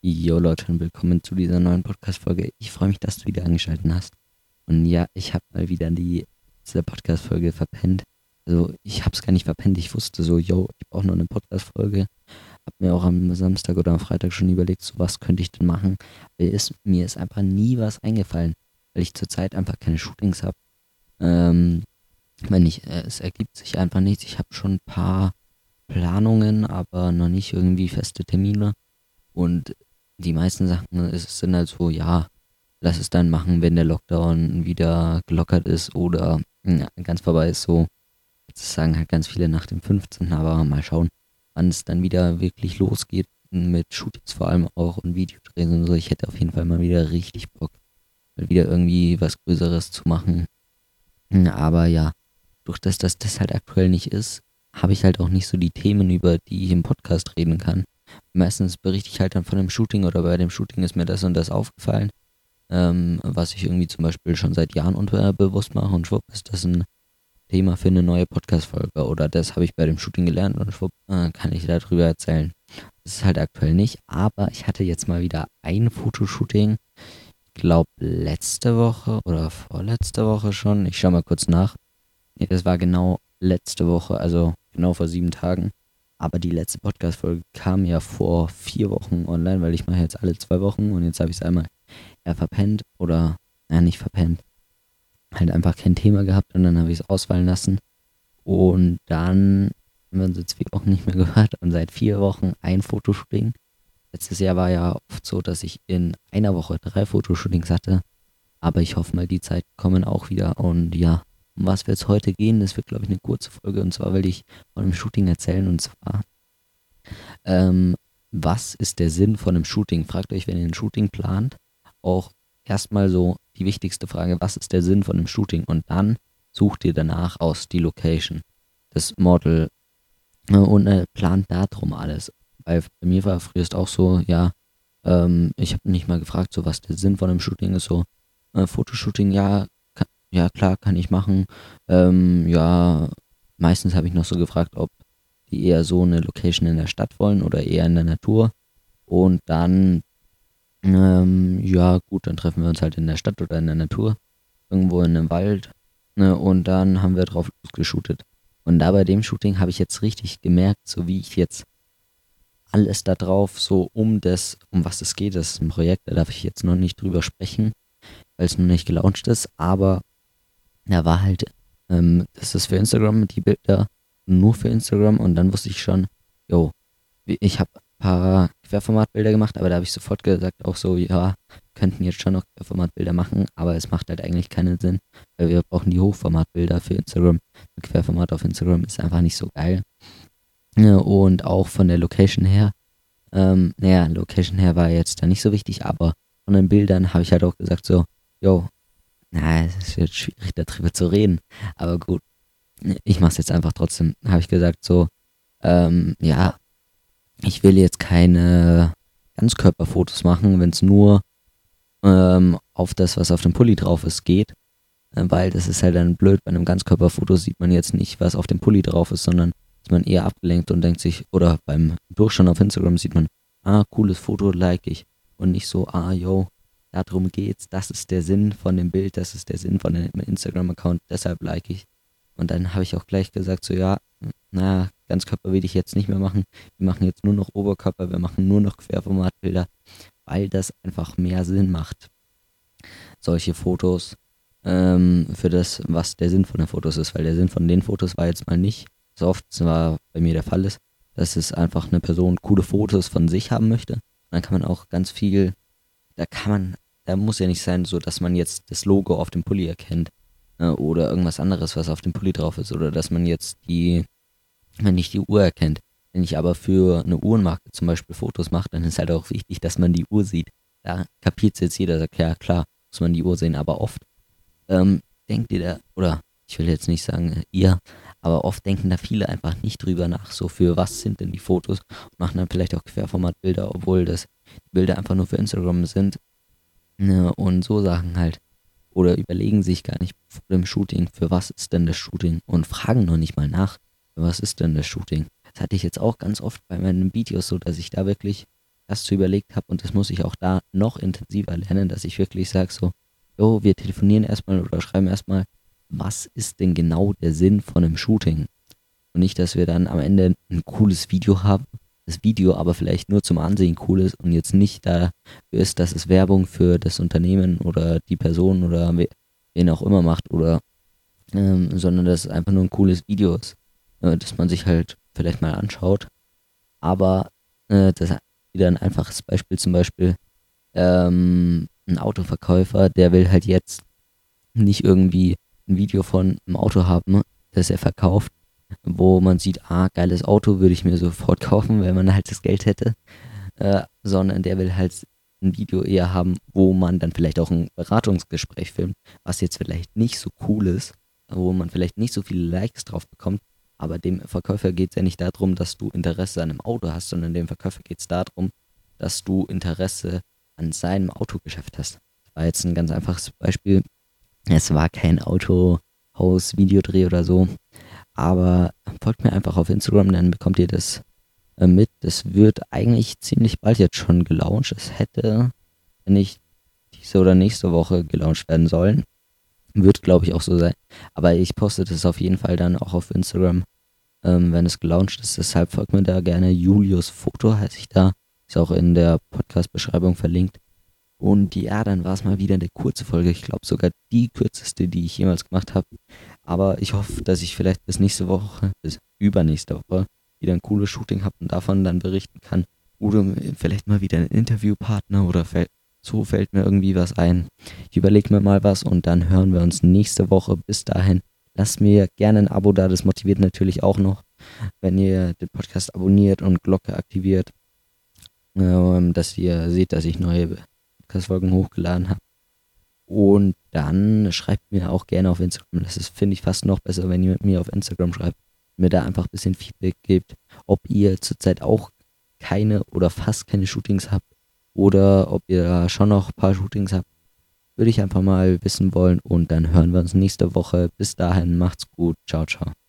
Jo Leute und willkommen zu dieser neuen Podcast-Folge. Ich freue mich, dass du wieder angeschaltet hast. Und ja, ich habe mal wieder die letzte Podcast-Folge verpennt. Also ich habe es gar nicht verpennt. Ich wusste so, yo, ich brauche noch eine Podcast-Folge. Hab mir auch am Samstag oder am Freitag schon überlegt, so was könnte ich denn machen. Weil es, mir ist einfach nie was eingefallen, weil ich zurzeit einfach keine Shootings habe. Ähm, wenn ich, äh, es ergibt sich einfach nichts. Ich habe schon ein paar Planungen, aber noch nicht irgendwie feste Termine. Und die meisten Sachen sind halt so, ja, lass es dann machen, wenn der Lockdown wieder gelockert ist oder ja, ganz vorbei ist. So, jetzt sagen halt ganz viele nach dem 15. Aber mal schauen, wann es dann wieder wirklich losgeht mit Shootings vor allem auch und Videodrehs und so. Ich hätte auf jeden Fall mal wieder richtig Bock, mal wieder irgendwie was Größeres zu machen. Aber ja, durch das, dass das halt aktuell nicht ist, habe ich halt auch nicht so die Themen, über die ich im Podcast reden kann. Meistens berichte ich halt dann von dem Shooting oder bei dem Shooting ist mir das und das aufgefallen, ähm, was ich irgendwie zum Beispiel schon seit Jahren unterbewusst mache und schwupp ist das ein Thema für eine neue Podcast-Folge oder das habe ich bei dem Shooting gelernt und schwupp äh, kann ich darüber erzählen. Das ist halt aktuell nicht, aber ich hatte jetzt mal wieder ein Fotoshooting, ich glaube letzte Woche oder vorletzte Woche schon, ich schaue mal kurz nach. Nee, das war genau letzte Woche, also genau vor sieben Tagen. Aber die letzte Podcast-Folge kam ja vor vier Wochen online, weil ich mache jetzt alle zwei Wochen und jetzt habe ich es einmal ja, verpennt oder, ja, nicht verpennt, halt einfach kein Thema gehabt und dann habe ich es ausfallen lassen. Und dann haben wir uns jetzt vier Wochen nicht mehr gehört und seit vier Wochen ein Fotoshooting. Letztes Jahr war ja oft so, dass ich in einer Woche drei Fotoshootings hatte. Aber ich hoffe mal, die Zeit kommen auch wieder. Und ja, um was wird es heute gehen? Das wird, glaube ich, eine kurze Folge. Und zwar will ich von einem Shooting erzählen. Und zwar, ähm, was ist der Sinn von einem Shooting? Fragt euch, wenn ihr ein Shooting plant, auch erstmal so die wichtigste Frage, was ist der Sinn von einem Shooting? Und dann sucht ihr danach aus die Location, das Model äh, und äh, plant darum alles. Weil bei mir war früher auch so, ja, ähm, ich habe nicht mal gefragt, so was der Sinn von einem Shooting ist, so äh, Fotoshooting, ja, ja klar, kann ich machen. Ähm, ja, meistens habe ich noch so gefragt, ob die eher so eine Location in der Stadt wollen oder eher in der Natur. Und dann, ähm, ja gut, dann treffen wir uns halt in der Stadt oder in der Natur, irgendwo in einem Wald. Ne, und dann haben wir drauf losgeshootet. Und da bei dem Shooting habe ich jetzt richtig gemerkt, so wie ich jetzt alles da drauf, so um das, um was es geht, das ist ein Projekt, da darf ich jetzt noch nicht drüber sprechen, weil es noch nicht gelauncht ist, aber da war halt, ähm, das ist für Instagram, die Bilder nur für Instagram und dann wusste ich schon, yo, ich habe ein paar Querformatbilder gemacht, aber da habe ich sofort gesagt, auch so, ja, könnten jetzt schon noch Querformatbilder machen, aber es macht halt eigentlich keinen Sinn, weil wir brauchen die Hochformatbilder für Instagram. Querformat auf Instagram ist einfach nicht so geil. Und auch von der Location her, ähm, naja, Location her war jetzt da nicht so wichtig, aber von den Bildern habe ich halt auch gesagt, so, yo, na, es jetzt schwierig darüber zu reden. Aber gut, ich mache es jetzt einfach trotzdem. Habe ich gesagt so, ähm, ja, ich will jetzt keine Ganzkörperfotos machen, wenn es nur ähm, auf das, was auf dem Pulli drauf ist, geht. Äh, weil das ist halt dann blöd. Bei einem Ganzkörperfoto sieht man jetzt nicht, was auf dem Pulli drauf ist, sondern ist man eher abgelenkt und denkt sich, oder beim Durchschauen auf Instagram sieht man, ah, cooles Foto, like ich. Und nicht so, ah, yo, darum geht's, das ist der Sinn von dem Bild, das ist der Sinn von dem Instagram-Account, deshalb like ich. Und dann habe ich auch gleich gesagt, so ja, na, Ganzkörper will ich jetzt nicht mehr machen. Wir machen jetzt nur noch Oberkörper, wir machen nur noch Querformatbilder, weil das einfach mehr Sinn macht. Solche Fotos ähm, für das, was der Sinn von den Fotos ist, weil der Sinn von den Fotos war jetzt mal nicht, so oft es war bei mir der Fall ist, dass es einfach eine Person coole Fotos von sich haben möchte. dann kann man auch ganz viel da kann man, da muss ja nicht sein, so dass man jetzt das Logo auf dem Pulli erkennt äh, oder irgendwas anderes, was auf dem Pulli drauf ist oder dass man jetzt die, wenn nicht die Uhr erkennt. Wenn ich aber für eine Uhrenmarke zum Beispiel Fotos mache, dann ist halt auch wichtig, dass man die Uhr sieht. Da kapiert es jetzt jeder, sagt, ja klar, muss man die Uhr sehen, aber oft ähm, denkt ihr da, oder ich will jetzt nicht sagen ihr, aber oft denken da viele einfach nicht drüber nach, so für was sind denn die Fotos und machen dann vielleicht auch Querformatbilder, obwohl das Bilder einfach nur für Instagram sind. Ne, und so Sachen halt. Oder überlegen sich gar nicht vor dem Shooting, für was ist denn das Shooting und fragen noch nicht mal nach, für was ist denn das Shooting. Das hatte ich jetzt auch ganz oft bei meinen Videos so, dass ich da wirklich erst so überlegt habe und das muss ich auch da noch intensiver lernen, dass ich wirklich sage so, jo, wir telefonieren erstmal oder schreiben erstmal, was ist denn genau der Sinn von einem Shooting? Und nicht, dass wir dann am Ende ein cooles Video haben, das Video aber vielleicht nur zum Ansehen cool ist und jetzt nicht da ist, dass es Werbung für das Unternehmen oder die Person oder wen auch immer macht oder ähm, sondern dass es einfach nur ein cooles Video ist, äh, dass man sich halt vielleicht mal anschaut. Aber äh, das wieder ein einfaches Beispiel zum Beispiel ähm, ein Autoverkäufer, der will halt jetzt nicht irgendwie ein Video von einem Auto haben, das er verkauft, wo man sieht, ah, geiles Auto würde ich mir sofort kaufen, wenn man halt das Geld hätte, äh, sondern der will halt ein Video eher haben, wo man dann vielleicht auch ein Beratungsgespräch filmt, was jetzt vielleicht nicht so cool ist, wo man vielleicht nicht so viele Likes drauf bekommt, aber dem Verkäufer geht es ja nicht darum, dass du Interesse an einem Auto hast, sondern dem Verkäufer geht es darum, dass du Interesse an seinem Autogeschäft hast. Das war jetzt ein ganz einfaches Beispiel. Es war kein Autohaus-Videodreh oder so, aber folgt mir einfach auf Instagram, dann bekommt ihr das äh, mit. Das wird eigentlich ziemlich bald jetzt schon gelauncht. Es hätte, wenn nicht diese oder nächste Woche gelauncht werden sollen. Wird, glaube ich, auch so sein. Aber ich poste das auf jeden Fall dann auch auf Instagram, ähm, wenn es gelauncht ist. Deshalb folgt mir da gerne. Julius Foto heiße ich da. Ist auch in der Podcast-Beschreibung verlinkt. Und ja, dann war es mal wieder eine kurze Folge. Ich glaube sogar die kürzeste, die ich jemals gemacht habe. Aber ich hoffe, dass ich vielleicht bis nächste Woche, bis übernächste Woche, wieder ein cooles Shooting habe und davon dann berichten kann. Oder vielleicht mal wieder einen Interviewpartner oder so fällt mir irgendwie was ein. Ich überlege mir mal was und dann hören wir uns nächste Woche. Bis dahin, lasst mir gerne ein Abo da. Das motiviert natürlich auch noch, wenn ihr den Podcast abonniert und Glocke aktiviert, ähm, dass ihr seht, dass ich neue Podcast-Folgen hochgeladen habe. Und dann schreibt mir auch gerne auf Instagram. Das finde ich, fast noch besser, wenn ihr mit mir auf Instagram schreibt. Mir da einfach ein bisschen Feedback gebt, ob ihr zurzeit auch keine oder fast keine Shootings habt oder ob ihr da schon noch ein paar Shootings habt. Würde ich einfach mal wissen wollen und dann hören wir uns nächste Woche. Bis dahin, macht's gut. Ciao, ciao.